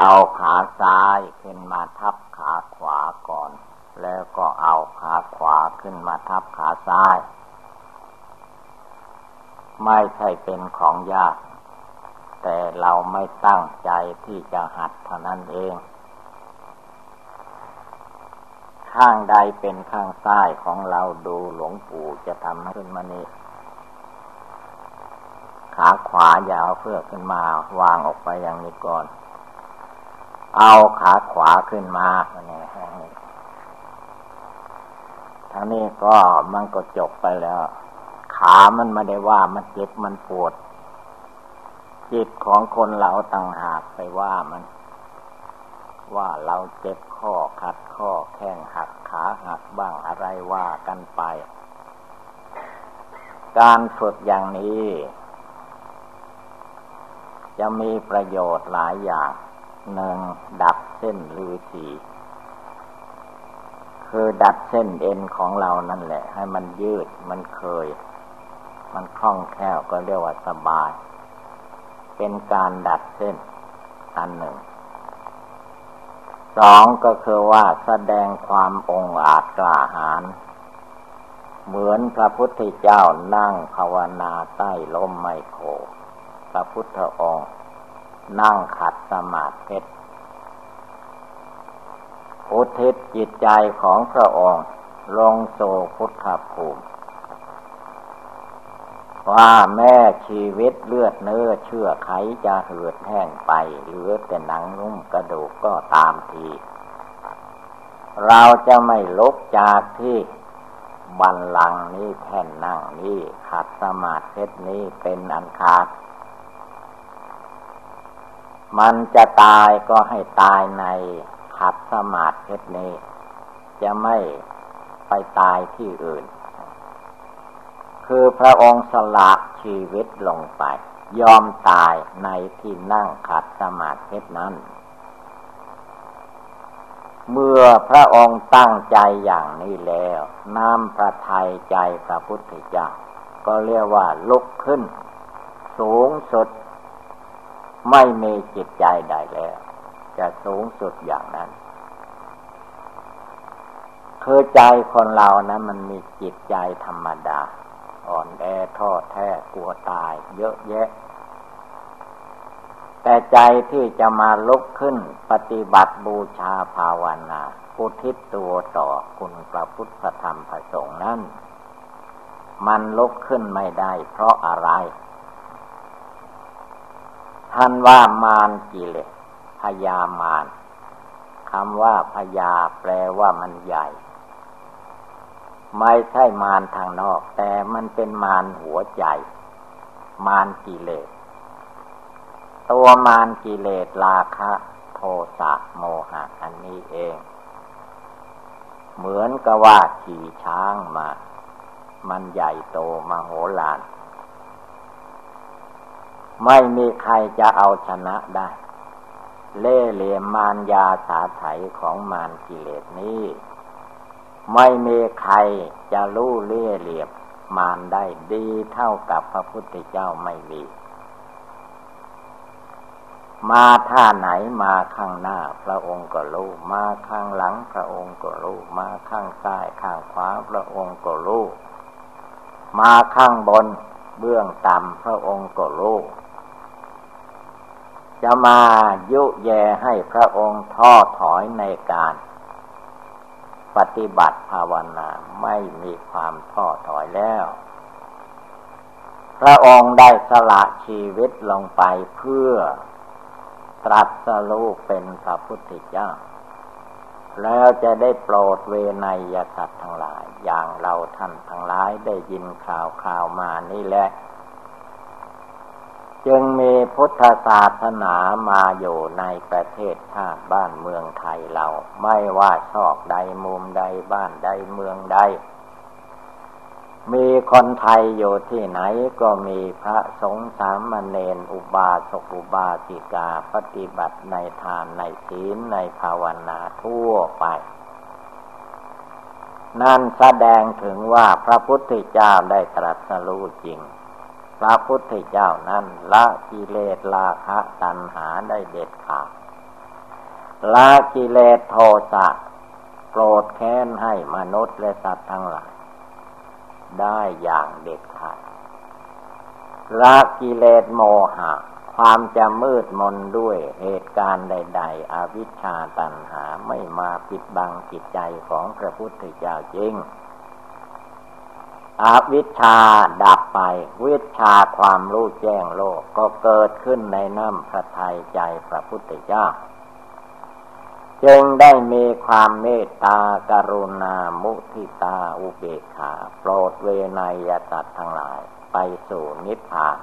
เอาขาซ้ายขึ้นมาทับขาขวาก่อน แล้วก็เอาขาขวาขึ้นมาทับขาซ้าย ไม่ใช่เป็นของยาก แต่เราไม่ตั้งใจที่จะหัดเท่านั้นเอง ข้างใดเป็นข้างซ้ายของเราดูหลวงปู่จะทำขึ้นมานี้ขาขวายาเอาเพื่อขึ้นมาวางออกไปอย่างนี้ก่อน เอาขาขวาขึ้นมาเนี่ยท่านี้ก็มันก็จบไปแล้ว ขามันไม่ได้ว่ามันเจ็บมันปวด จิตของคนเราต่างหากไปว่ามัน ว่าเราเจ็บข้อขัดข้อแข้งหักขาหักบ้างอะไรว่ากันไป การฝึกอย่างนี้ จะมีประโยชน์หลายอย่าง หนึ่งดับเส้นลือสีคือดัดเส้นเอ็นของเรานั่นแหละ ให้มันยืดมันเคย มันคล่องแคล่วก็เรียกว่าสบาย เป็นการดัดเส้นอันหนึ่งสองก็คือว่าแสดงความองอาจกล้าหาญเหมือนพระพุทธเจ้านั่งภาวนาใต้ลมไมโครพระพุทธองค์ นั่งขัดสมาธิอุทิศจิตใจของพระองค์ ลงโซพุทธภูมิ ว่าแม่ชีวิตเลือดเนื้อเชื่อไขจะเหือดแห้งไป เหลือแต่หนังนุ่มกระดูกก็ตามที เราจะไม่ลุกจากที่บันลังนี้แท่นนั่งนี้ขัดสมาธินี้เป็นอันขาด มันจะตายก็ให้ตายในขัดสมาธินี้ จะไม่ไปตายที่อื่น คือพระองค์สละชีวิตลงไป ยอมตายในที่นั่งขัดสมาธินั้น เมื่อพระองค์ตั้งใจอย่างนี้แล้วน้ำพระทัยใจพระพุทธเจ้าก็เรียกว่าลุกขึ้น สูงสุด ไม่มีจิตใจใดแล้ว จะสูงสุดอย่างนั้น คือใจคนเรานะมันมีจิตใจธรรมดา อ่อนแอท้อแท้กลัวตาย เยอะแยะ แต่ใจที่จะมาลุกขึ้นปฏิบัติบูชาภาวนาพุทิศตัวต่อคุณพระพุทธธรรมพระสงฆ์นั้น มันลุกขึ้นไม่ได้เพราะอะไร ท่านว่ามารกิเลสพยามารคำว่าพยาแปลว่ามันใหญ่ ไม่ใช่มารทางนอก แต่มันเป็นมารหัวใจ มารกิเลส ตัวมารกิเลสราคะ โทสะโมหะ อันนี้เอง เหมือนกับว่าขี่ช้างมา มันใหญ่โตมโหฬาร ไม่มีใครจะเอาชนะได้ เล่เหลี่ยมมารยาสาไถของมารกิเลสนี้ ไม่มีใครจะรู้เล่เหลี่ยมมารได้ดีเท่ากับพระพุทธเจ้าไม่มี มาท่าไหนมาข้างหน้าพระองค์ก็รู้ มาข้างหลังพระองค์ก็รู้ มาข้างซ้ายข้างขวาพระองค์ก็รู้ มาข้างบนเบื้องต่ำพระองค์ก็รู้ จะมายุแยให้พระองค์ท้อถอยในการ ปฏิบัติภาวนาไม่มีความท้อถอยแล้ว พระองค์ได้สละชีวิตลงไปเพื่อตรัสรู้เป็นพระพุทธเจ้า แล้วจะได้โปรดเวนยสัตว์ทั้งหลาย อย่างเราท่านทั้งหลายได้ยินข่าวข่าวมานี่แหละ จึงมีพุทธศาสนามาอยู่ในประเทศชาติบ้านเมืองไทยเรา ไม่ว่าชอกใดมุมใดบ้านใดเมืองใด มีคนไทยอยู่ที่ไหนก็มีพระสงฆ์สามเณรอุบาสกอุบาสิกาปฏิบัติในทานในศีลในภาวนาทั่วไปนั่นแสดงถึงว่าพระพุทธเจ้าได้ตรัสรู้จริง พระพุทธเจ้านั้นละกิเลสราคะตัณหาได้เด็ดขาดละกิเลสโทสะโกรธแค้นให้มนุษย์และสัตว์ทั้งหลายได้อย่างเด็ดขาดละกิเลสโมหะ ความจะมืดมนด้วยเหตุการณ์ใด ๆ อวิชชาตันหาไม่มาปิดบังจิตใจของพระพุทธเจ้าจริง อวิชชาดับไป วิชาความรู้แจ้งโลกก็เกิดขึ้นในน้ำพระทัยใจพระพุทธเจ้า จึงได้มีความเมตตากรุณามุทิตาอุเบกขา โปรดเวนยสัตว์ทั้งหลาย ไปสู่นิพพาน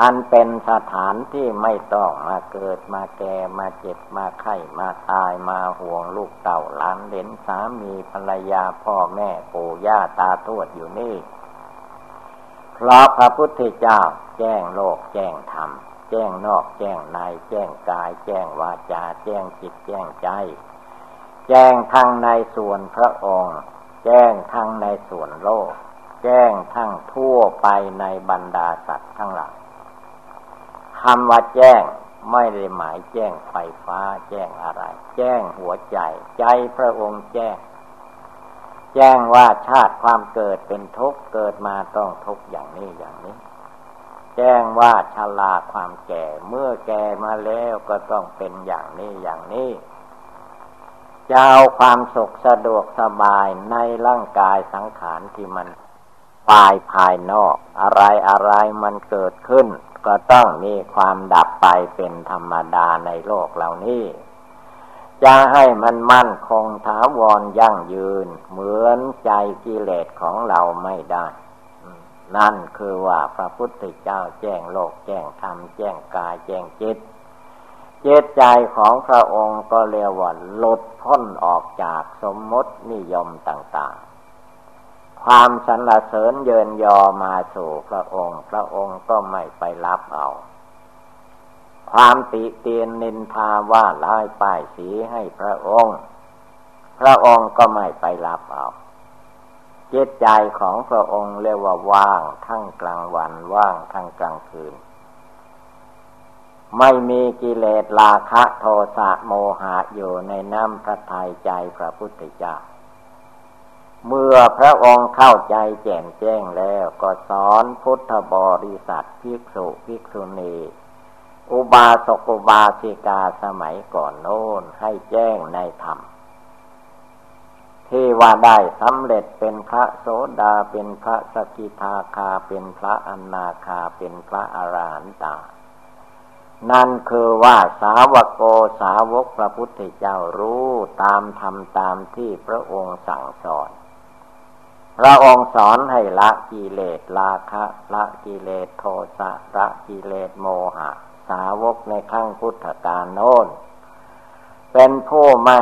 อันเป็นสถานที่ไม่ต้องมาเกิดมาแก่มาเจ็บมาไข้มาตายมาห่วงลูกเต่าหลานเลนสามีภรรยาพ่อแม่ปู่ย่าตาทวดอยู่นี่ เพราะพระพุทธเจ้าแจ้งโลกแจ้งธรรม แจ้งนอกแจ้งใน แจ้งกาย แจ้งวาจา แจ้งจิตแจ้งใจ แจ้งทั้งในส่วนพระองค์ แจ้งทั้งในส่วนโลก แจ้งทั้งทั่วไปในบรรดาสัตว์ทั้งหลาย คำว่าแจ้งไม่ได้หมายแจ้งไฟฟ้า แจ้งอะไร แจ้งหัวใจ ใจพระองค์แจ้ง แจ้งว่าชาติความเกิดเป็นทุกข์เกิดมาต้องทุกข์อย่างนี้อย่างนี้ แจ้งว่าชาลาความแก่ เมื่อแก่มาแล้วก็ต้องเป็นอย่างนี้อย่างนี้จะเอาความสุขสะดวกสบายในร่างกายสังขารที่มันภายภายนอก อะไรอะไรมันเกิดขึ้น ก็ต้องมีความดับไปเป็นธรรมดาในโลกเหล่านี้ จะให้มันมั่นคงถาวรยั่งยืน เหมือนใจกิเลสของเราไม่ได้ นั่นคือว่าพระพุทธเจ้าแจ้งโลกแจ้งธรรมแจ้งกายแจ้งจิตเจตใจของพระองค์ก็เรียกว่าหลุดพ้นออกจากสมมตินิยมต่าง ความสรรเสริญเยินยอมาสู่พระองค์ พระองค์ก็ไม่ไปรับเอา ความติเตียนนินทาว่าร้ายป้ายสีให้พระองค์ พระองค์ก็ไม่ไปรับเอาจิตใจของพระองค์เรียกว่าว่างทั้งกลางวันว่างทั้งกลางคืน ไม่มีกิเลสราคะโทสะโมหะอยู่ในน้ำพระทัยใจพระพุทธเจ้า เมื่อพระองค์เข้าใจแจ่มแจ้งแล้วก็สอนพุทธบริษัทภิกษุภิกษุณีอุบาสกอุบาสิกาสมัยก่อนโน้นให้แจ้งในธรรม ที่ว่าได้สำเร็จเป็นพระโสดาเป็นพระสกิทาคาเป็นพระอนาคาเป็นพระอรหันตา นั่นคือว่าสาวกโกสาวกพระพุทธเจ้ารู้ตามธรรมตามที่พระองค์สั่งสอน พระองค์สอนให้ละกิเลสราคะละกิเลสโทสะละกิเลสโมหะ สาวกในขั้งพุทธกาลโน้น เป็นผู้ไม่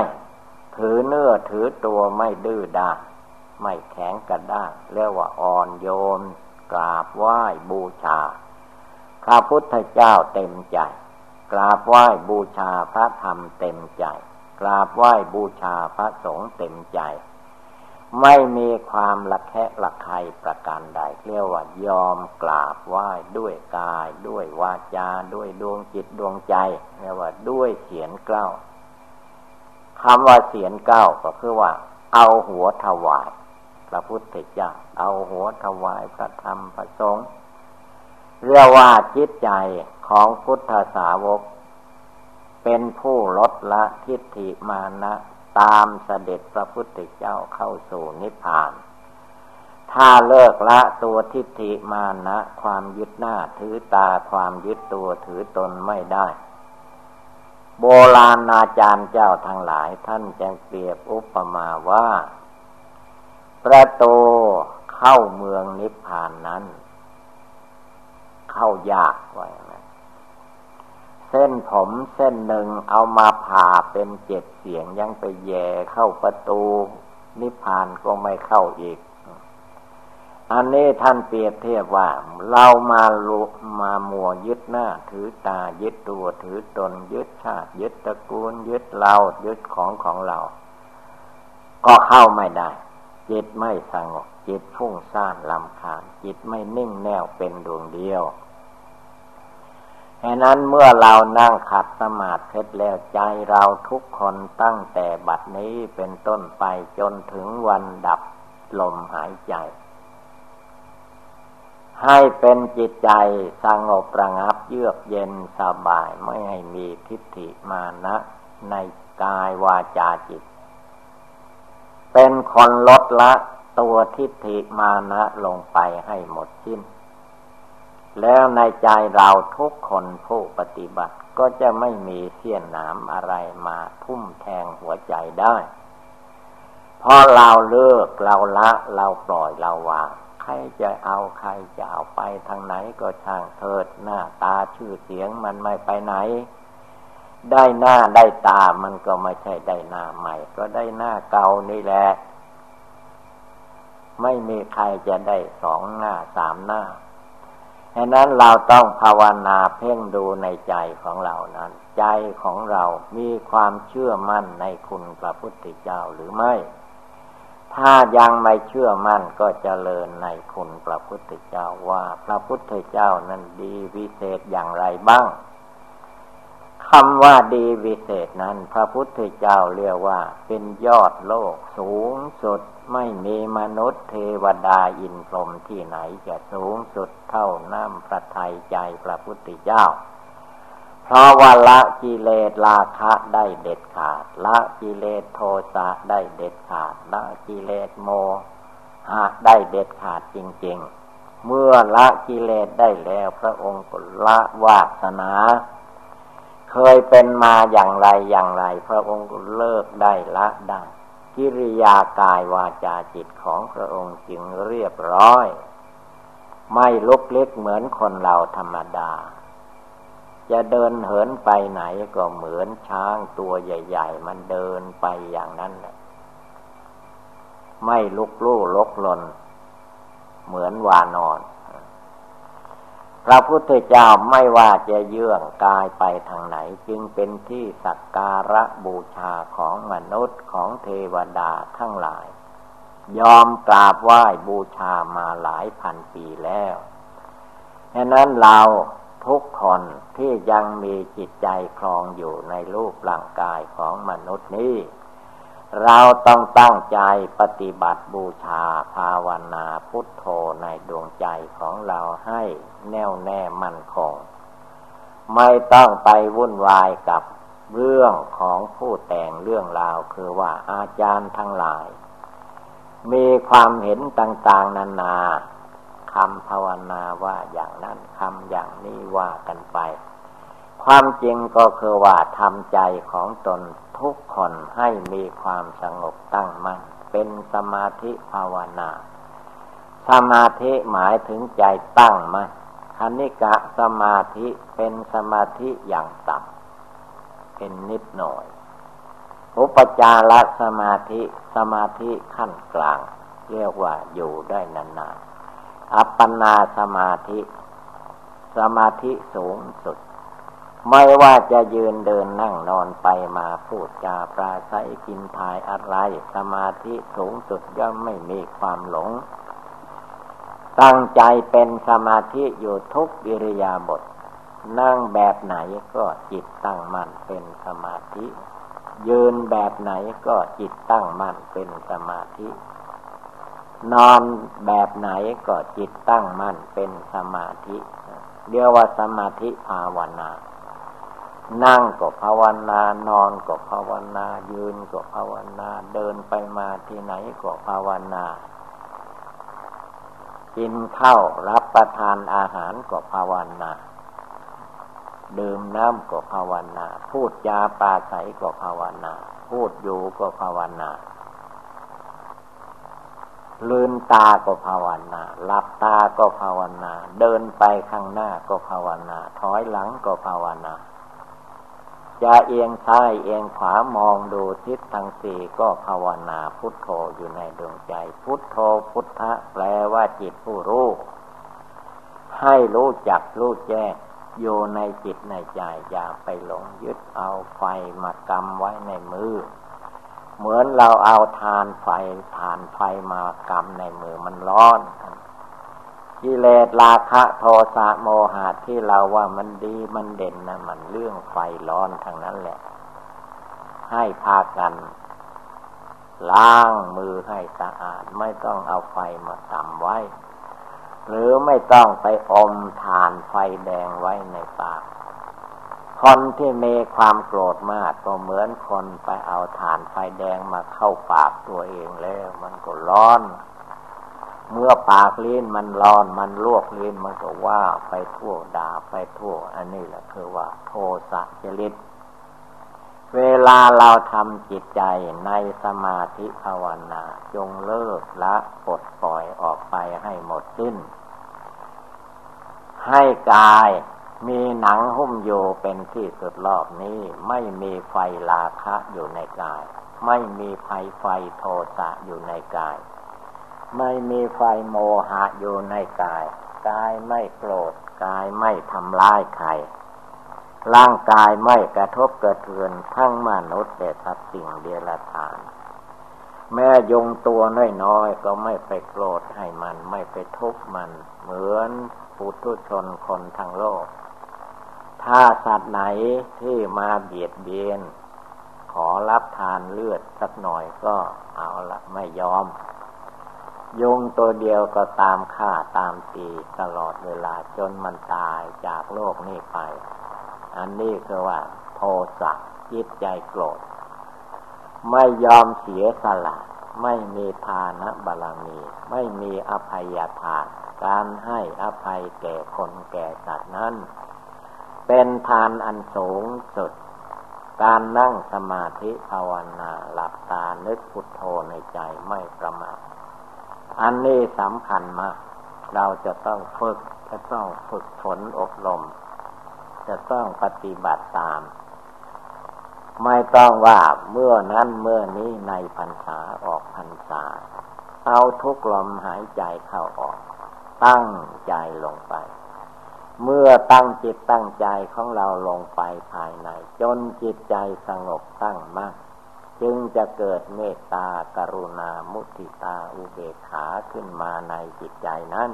ถือเนื้อถือตัวไม่ดื้อด้านไม่แข็งกระด้างเรียกว่าอ่อนโยน กราบไหว้บูชา พระพุทธเจ้าเต็มใจ กราบไหว้บูชาพระธรรมเต็มใจ กราบไหว้บูชาพระสงฆ์เต็มใจ ไม่มีความละแคะละใครประการใดเรียกว่ายอมกราบไหว้ด้วยกาย ด้วยวาจา ด้วยดวงจิตดวงใจเรียกว่าด้วยเสียงเกล้าคำว่าเสียงเก้าก็คือว่า เอาหัวถวายพระพุทธเจ้าเอาหัวถวายพระธรรมพระสงฆ์เรียกว่าจิตใจของพุทธสาวก เป็นผู้ลดละทิฏฐิมานะ ตามเสด็จพระพุทธเจ้าเข้าสู่นิพพาน ถ้าเลิกละตัวทิฏฐิมานะ ความยึดหน้าถือตาความยึดตัวถือตนไม่ได้ โบราณอาจารย์เจ้าทั้งหลายท่านจะเปรียบอุปมาว่า ประตูเข้าเมืองนิพพานนั้น เข้ายากไว้ เส้นผมเส้นหนึ่งเอามาผ่าเป็นเจ็ดเสียงยังไปแย่เข้าประตู นิพพานก็ไม่เข้าอีก อันนี้ท่านเปรียบเทียบว่า เรามาลุมามัวยึดหน้า ถือตายึดตัวถือตน ยึดชาติ ยึดตระกูล ยึดเรายึดของของเรา ก็เข้าไม่ได้ จิตไม่สงบจิตฟุ้งซ่านลำคาญจิตไม่นิ่งแน่วเป็นดวงเดียว ฉะนั้นเมื่อเรานั่งขัดสมาธิแล้วใจเราทุกคนตั้งแต่บัดนี้เป็นต้นไปจนถึงวันดับลมหายใจ ให้เป็นจิตใจสงบระงับเยือกเย็นสบายไม่ให้มีทิฏฐิมานะในกายวาจาจิต เป็นคนลดละตัวทิฏฐิมานะลงไปให้หมดสิ้น แล้วในใจเราทุกคนผู้ปฏิบัติก็จะไม่มีเสี้ยนน้ำอะไรมาทุ่มแทงหัวใจได้พราะเราเลิกเราละ เราปล่อยเราวาง ใครจะเอาใครจะเอาไปทางไหนก็ช่างเถิดหน้าตาชื่อเสียงมันไม่ไปไหน ได้หน้าได้ตามันก็ไม่ใช่ได้หน้าใหม่ ก็ได้หน้าเก่านี่แหละ ไม่มีใครจะได้สองหน้าสามหน้า ฉะนั้นเราต้องภาวนาเพ่งดูในใจของเรานั้น ใจของเรามีความเชื่อมั่นในคุณพระพุทธเจ้าหรือไม่ ถ้ายังไม่เชื่อมั่นก็จเจริญในคุณพระพุทธเจ้าว่าพระพุทธเจ้านั้นดีวิเศษอย่างไรบ้างคำว่าดีวิเศษนั้น พระพุทธเจ้าเรียกว่า เป็นยอดโลกสูงสุด ไม่มีมนุษย์เทวดาอินพรหมที่ไหนจะสูงสุดเท่าน้ำพระทัยใจพระพุทธเจ้า เพราะว่าละกิเลสราคะได้เด็ดขาด ละกิเลสโทสะได้เด็ดขาด ละกิเลสโมหะได้เด็ดขาดจริง ๆ เมื่อละกิเลสได้แล้วพระองค์ละวาสนาเคยเป็นมาอย่างไรอย่างไร พระองค์เลิกได้ละได้ กิริยากายวาจาจิตของพระองค์จึงเรียบร้อย ไม่ลุกเล็กเหมือนคนเราธรรมดา จะเดินเหินไปไหนก็เหมือนช้างตัวใหญ่ ๆ มันเดินไปอย่างนั้นแหละไม่ลุกลู่ลกลน เหมือนวานอน พระพุทธเจ้าไม่ว่าจะเยื่องกายไปทางไหน จึงเป็นที่สักการะบูชาของมนุษย์ของเทวดาทั้งหลาย ยอมกราบไหว้บูชามาหลายพันปีแล้วฉะนั้นเราทุกคนที่ยังมีจิตใจคลองอยู่ในรูปร่างกายของมนุษย์นี้ เราต้องตั้งใจปฏิบัติบูชาภาวนาพุทโธในดวงใจของเราให้แน่วแน่มั่นคง ไม่ต้องไปวุ่นวายกับเรื่องของผู้แต่งเรื่องราวคือว่าอาจารย์ทั้งหลาย มีความเห็นต่างๆนานาคำภาวนาว่าอย่างนั้นคำอย่างนี้ว่ากันไป ความจริงก็คือว่าทำใจของตน ทุกคนให้มีความสงบตั้งมั่น เป็นสมาธิภาวนา สมาธิหมายถึงใจตั้งมั่นคณิกะสมาธิเป็นสมาธิอย่างต่ำเป็นนิดหน่อย อุปจารสมาธิสมาธิขั้นกลาง เรียกว่าอยู่ได้นานๆอัปปนาสมาธิ สมาธิสูงสุด ไม่ว่าจะยืนเดินนั่งนอนไปมาพูดจาปราศัยกินทายอะไร สมาธิสูงสุดย่อมไม่มีความหลง ตั้งใจเป็นสมาธิอยู่ทุกอิริยาบถนั่งแบบไหนก็จิตตั้งมั่นเป็นสมาธิ ยืนแบบไหนก็จิตตั้งมั่นเป็นสมาธิ นอนแบบไหนก็จิตตั้งมั่นเป็นสมาธิเรียกว่าสมาธิภาวนา นั่งก็ภาวนานอนก็ภาวนายืนก็ภาวนาเดินไปมาที่ไหนก็ภาวนา กินข้าวรับประทานอาหารก็ภาวนาดื่มน้ำก็ภาวนา พูดจาปาใสก็ภาวนา พูดอยู่ก็ภาวนาลืนตาก็ภาวนาหลับตาก็ภาวนา เดินไปข้างหน้าก็ภาวนา ถอยหลังก็ภาวนา จะเอียงซ้ายเอียงขวามองดูทิศทางสี่ก็ภาวนาพุทโธอยู่ในดวงใจ พุทโธพุทธะแปลว่าจิตผู้รู้ ให้รู้จักรู้แจ้งอยู่ในจิตในใจอย่าไปหลงยึดเอาไฟมากำไว้ในมือ เหมือนเราเอาทานไฟทานไฟมากำในมือมันร้อน กิเลสราคะโทสะโมหะที่เราว่ามันดีมันเด่นนะมันเรื่องไฟร้อนทางนั้นแหละ ให้พากัน ล้างมือให้สะอาด ไม่ต้องเอาไฟมาตำไว้ หรือไม่ต้องไปอมทานไฟแดงไว้ในปาก คนที่มีความโกรธมากก็เหมือนคนไปเอาฐานไฟแดงมาเข้าปากตัวเองแล้ว มันก็ร้อน เมื่อปากลิ้นมันร้อนมันลวกลิ้นมันก็ว่าไปทั่วด่าไปทั่ว อันนี้แหละคือว่า โทสะจริตเวลาเราทำจิตใจในสมาธิภาวนาจงเลิกละปลดปล่อยออกไปให้หมดสิ้น ให้กายมีหนังหุ้มโยเป็นที่สุดรอบนี้ ไม่มีไฟลาคะอยู่ในกาย ไม่มีไฟไฟโทสะอยู่ในกาย ไม่มีไฟโมหะอยู่ในกาย กายไม่โกรธ กายไม่ทำร้ายใคร ร่างกายไม่กระทบกระเทือนทั้งมนุษย์แต่สัตว์สิ่งเดรัจฉาน แม่ยงตัวน้อยๆก็ไม่ไปโกรธให้มันไม่ไปทุบมัน เหมือนปุถุชนคนทั้งโลก ถ้าสัตว์ไหนที่มาเบียดเบียน ขอรับทานเลือดสักหน่อยก็เอาละไม่ยอม ยุงตัวเดียวก็ตามฆ่าตามตีตลอดเวลาจนมันตายจากโลกนี้ไป อันนี้คือว่า โทสะจิตใจโกรธ ไม่ยอมเสียสละ ไม่มีทานะบารมี ไม่มีอภัยทาน การให้อภัยแก่คนแก่สัตว์นั้น เป็นทานอันสูงสุด การนั่งสมาธิภาวนาหลับตานึกพุทโธในใจไม่ประมาท อันนี้สำคัญมาก เราจะต้องฝึก จะต้องฝึกฝนอบรม จะต้องปฏิบัติตาม ไม่ต้องว่าเมื่อนั้นเมื่อนี้ในพรรษาออกพรรษา เอาทุกลมหายใจเข้าออก ตั้งใจลงไป เมื่อตั้งจิตตั้งใจของเราลงไปภายใน จนจิตใจสงบตั้งมั่น จึงจะเกิดเมตตากรุณามุทิตาอุเบกขาขึ้นมาในจิตใจนั้น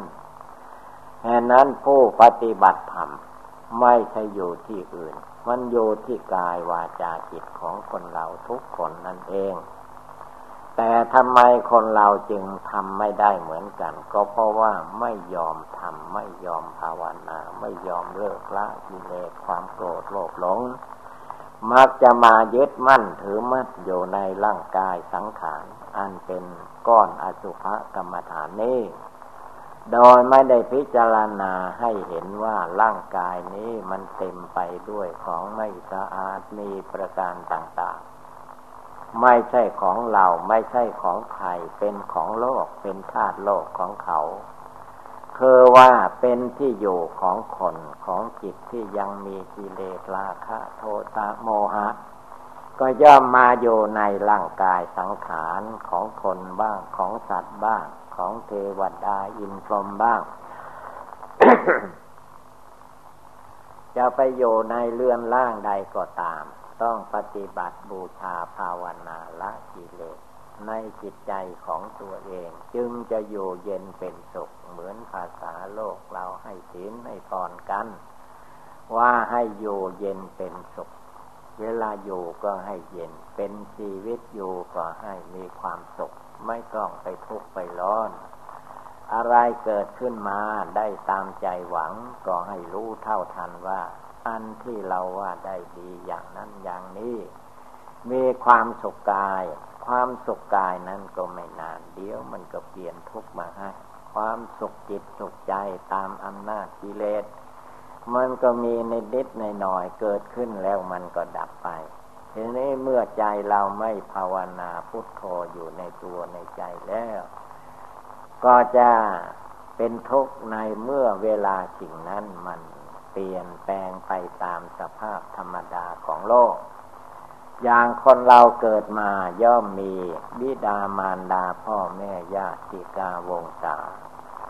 แห่นั้นผู้ปฏิบัติธรรมไม่ใช่อยู่ที่อื่น มันอยู่ที่กายวาจาจิตของคนเราทุกคนนั่นเอง แต่ทำไมคนเราจึงทำไม่ได้เหมือนกัน ก็เพราะว่าไม่ยอมทำไม่ยอมภาวนา ไม่ยอมเลิกละกิเลสความโกรธโลภหลง มักจะมายึดมั่นถือมั่นอยู่ในร่างกายสังขาร อันเป็นก้อนอสุภกรรมฐานนี้โดยไม่ได้พิจารณาให้เห็นว่าร่างกายนี้มันเต็มไปด้วยของไม่สะอาดมีประการต่างๆ ไม่ใช่ของเราไม่ใช่ของใครเป็นของโลกเป็นธาตุโลกของเขา คือว่าเป็นที่อยู่ของคนของจิตที่ยังมีกิเลสราคะโทสะโมหะ ก็ย่อมมาอยู่ในร่างกายสังขารของคนบ้างของสัตว์บ้าง ของเทวดาอินทรมบ้าง จะไปอยู่ในเรือนร่างใดก็ตาม ต้องปฏิบัติบูชาภาวนาละกิเลส ในจิตใจของตัวเอง จึงจะอยู่เย็นเป็นสุข เหมือนภาษาโลกเราให้ศีลให้ตอนกัน ว่าให้อยู่เย็นเป็นสุข เวลาอยู่ก็ให้เย็น เป็นชีวิตอยู่ก็ให้มีความสุข ไม่ต้องไปทุกข์ไปร้อน อะไรเกิดขึ้นมาได้ตามใจหวังก็ให้รู้เท่าทันว่า อันที่เราว่าได้ดีอย่างนั้นอย่างนี้ มีความสุขกาย ความสุขกายนั้นก็ไม่นาน เดี๋ยวมันก็เปลี่ยนทุกมาให้ความสุขจิตสุขใจตามอำนาจกิเลสมันก็มีในนิดในหน่อยเกิดขึ้นแล้วมันก็ดับไปทีนี้เมื่อใจเราไม่ภาวนาพุทโธอยู่ในตัวในใจแล้ว ก็จะเป็นทุกข์ในเมื่อเวลาสิ่งนั้นมันเปลี่ยนแปลงไปตามสภาพธรรมดาของโลก อย่างคนเราเกิดมาย่อมมีบิดามารดาพ่อแม่ญาติกาวงศา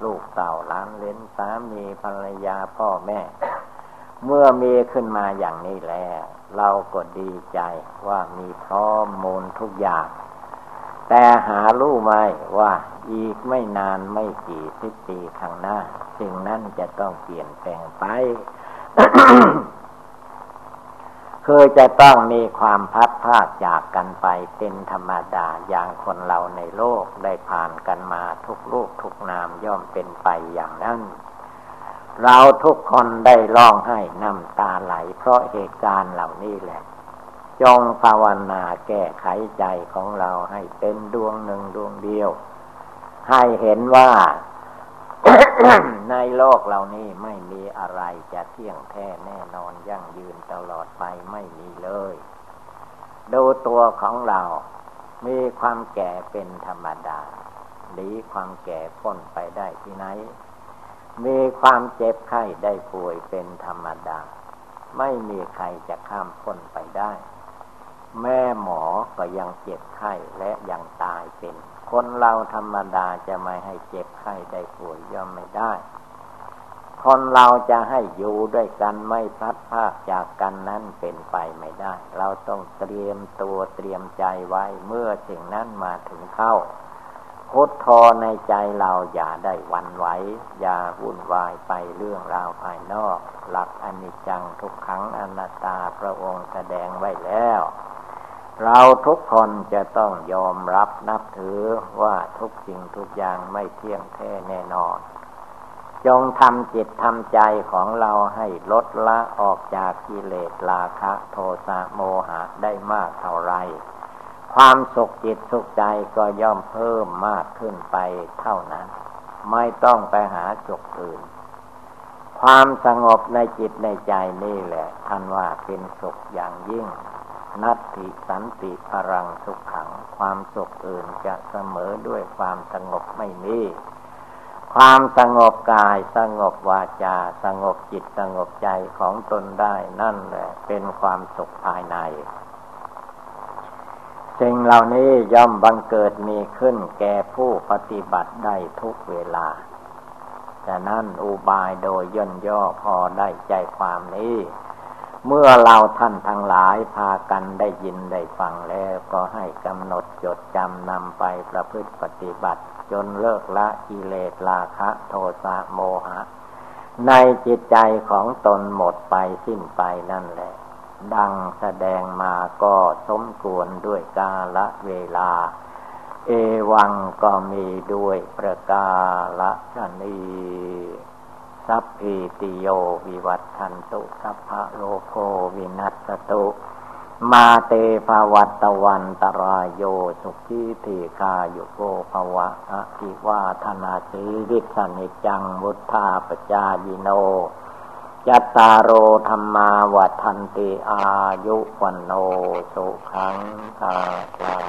ลูกเต่าล้านเลนสามีภรรยาพ่อแม่ เมื่อมีขึ้นมาอย่างนี้แล้ว เราก็ดีใจว่ามีพร้อมมูลทุกอย่าง แต่หารู้ไหมว่าอีกไม่นานไม่กี่สิบปีข้างหน้า สิ่งนั้นจะต้องเปลี่ยนแปลงไป คือจะต้องมีความพัดพาดจากกันไปเป็นธรรมดาอย่างคนเราในโลกได้ผ่านกันมาทุกลูกทุกนามย่อมเป็นไปอย่างนั้นเราทุกคนได้ร้องให้น้ำตาไหล เพราะเหตุการณ์เหล่านี้แหละ จงภาวนาแก้ไขใจของเราให้เป็นดวงหนึ่งดวงเดียว ให้เห็นว่า ในโลกเหล่านี้ไม่มีอะไรจะเที่ยงแท้แน่นอนยั่งยืนตลอดไปไม่มีเลย ดูตัวของเรามีความแก่เป็นธรรมดาหนีความแก่พ้นไปได้ที่ไหน มีความเจ็บไข้ได้ป่วยเป็นธรรมดา ไม่มีใครจะข้ามพ้นไปได้ แม่หมอก็ยังเจ็บไข้และยังตายเป็น คนเราธรรมดาจะไม่ให้เจ็บไข้ได้ป่วยย่อมไม่ได้ คนเราจะให้อยู่ด้วยกันไม่พลัดพากจากกันนั้นเป็นไปไม่ได้ เราต้องเตรียมตัวเตรียมใจไว้เมื่อสิ่งนั้นมาถึงเข้าพุทโธในใจเราอย่าได้วันไหว อย่าวุ่นวายไปเรื่องราวภายนอก หลักอนิจจังทุกขังอนัตตาพระองค์แสดงไว้แล้ว เราทุกคนจะต้องยอมรับนับถือว่าทุกสิ่งทุกอย่างไม่เที่ยงแท้แน่นอน จงทำจิตทำใจของเราให้ลดละออกจากกิเลสราคะโทสะโมหะได้มากเท่าไร ความสุขจิตสุขใจก็ย่อมเพิ่มมากขึ้นไปเท่านั้น ไม่ต้องไปหาจุกอื่น ความสงบในจิตในใจนี่แหละท่านว่าเป็นสุขอย่างยิ่ง นัตติสันติพรังสุขขัง ความสุขอื่นจะเสมอด้วยความสงบไม่มี ความสงบกายสงบวาจา สงบจิตสงบใจของตนได้นั่นแหละเป็นความสุขภายใน สิ่งเหล่านี้ย่อมบังเกิดมีขึ้นแก่ผู้ปฏิบัติได้ทุกเวลาแต่นั่นอุบายโดยย่นย่อพอได้ใจความนี้ เมื่อเราท่านทั้งหลายพากันได้ยินได้ฟังแล้วก็ให้กำหนดจดจำนำไปประพฤติปฏิบัติ จนเลิกละกิเลสราคะ โทสะโมหะ ในจิตใจของตนหมดไปสิ้นไปนั่นแหละ ดังแสดงมาก็สมควรด้วยกาละเวลา เอวังก็มีด้วยประกาละชนี สัพพิติโยวิวัตทันตุสัพพะโลโควินัสตุ มาเตภวัตวันตรายโยสุขีติคาโยโกภวะอะิวาธนาสีริสนิจังวุธาปจายิโนยัตตาโรธรรมาวัฏันติอายุวันโนสุขังกาลัง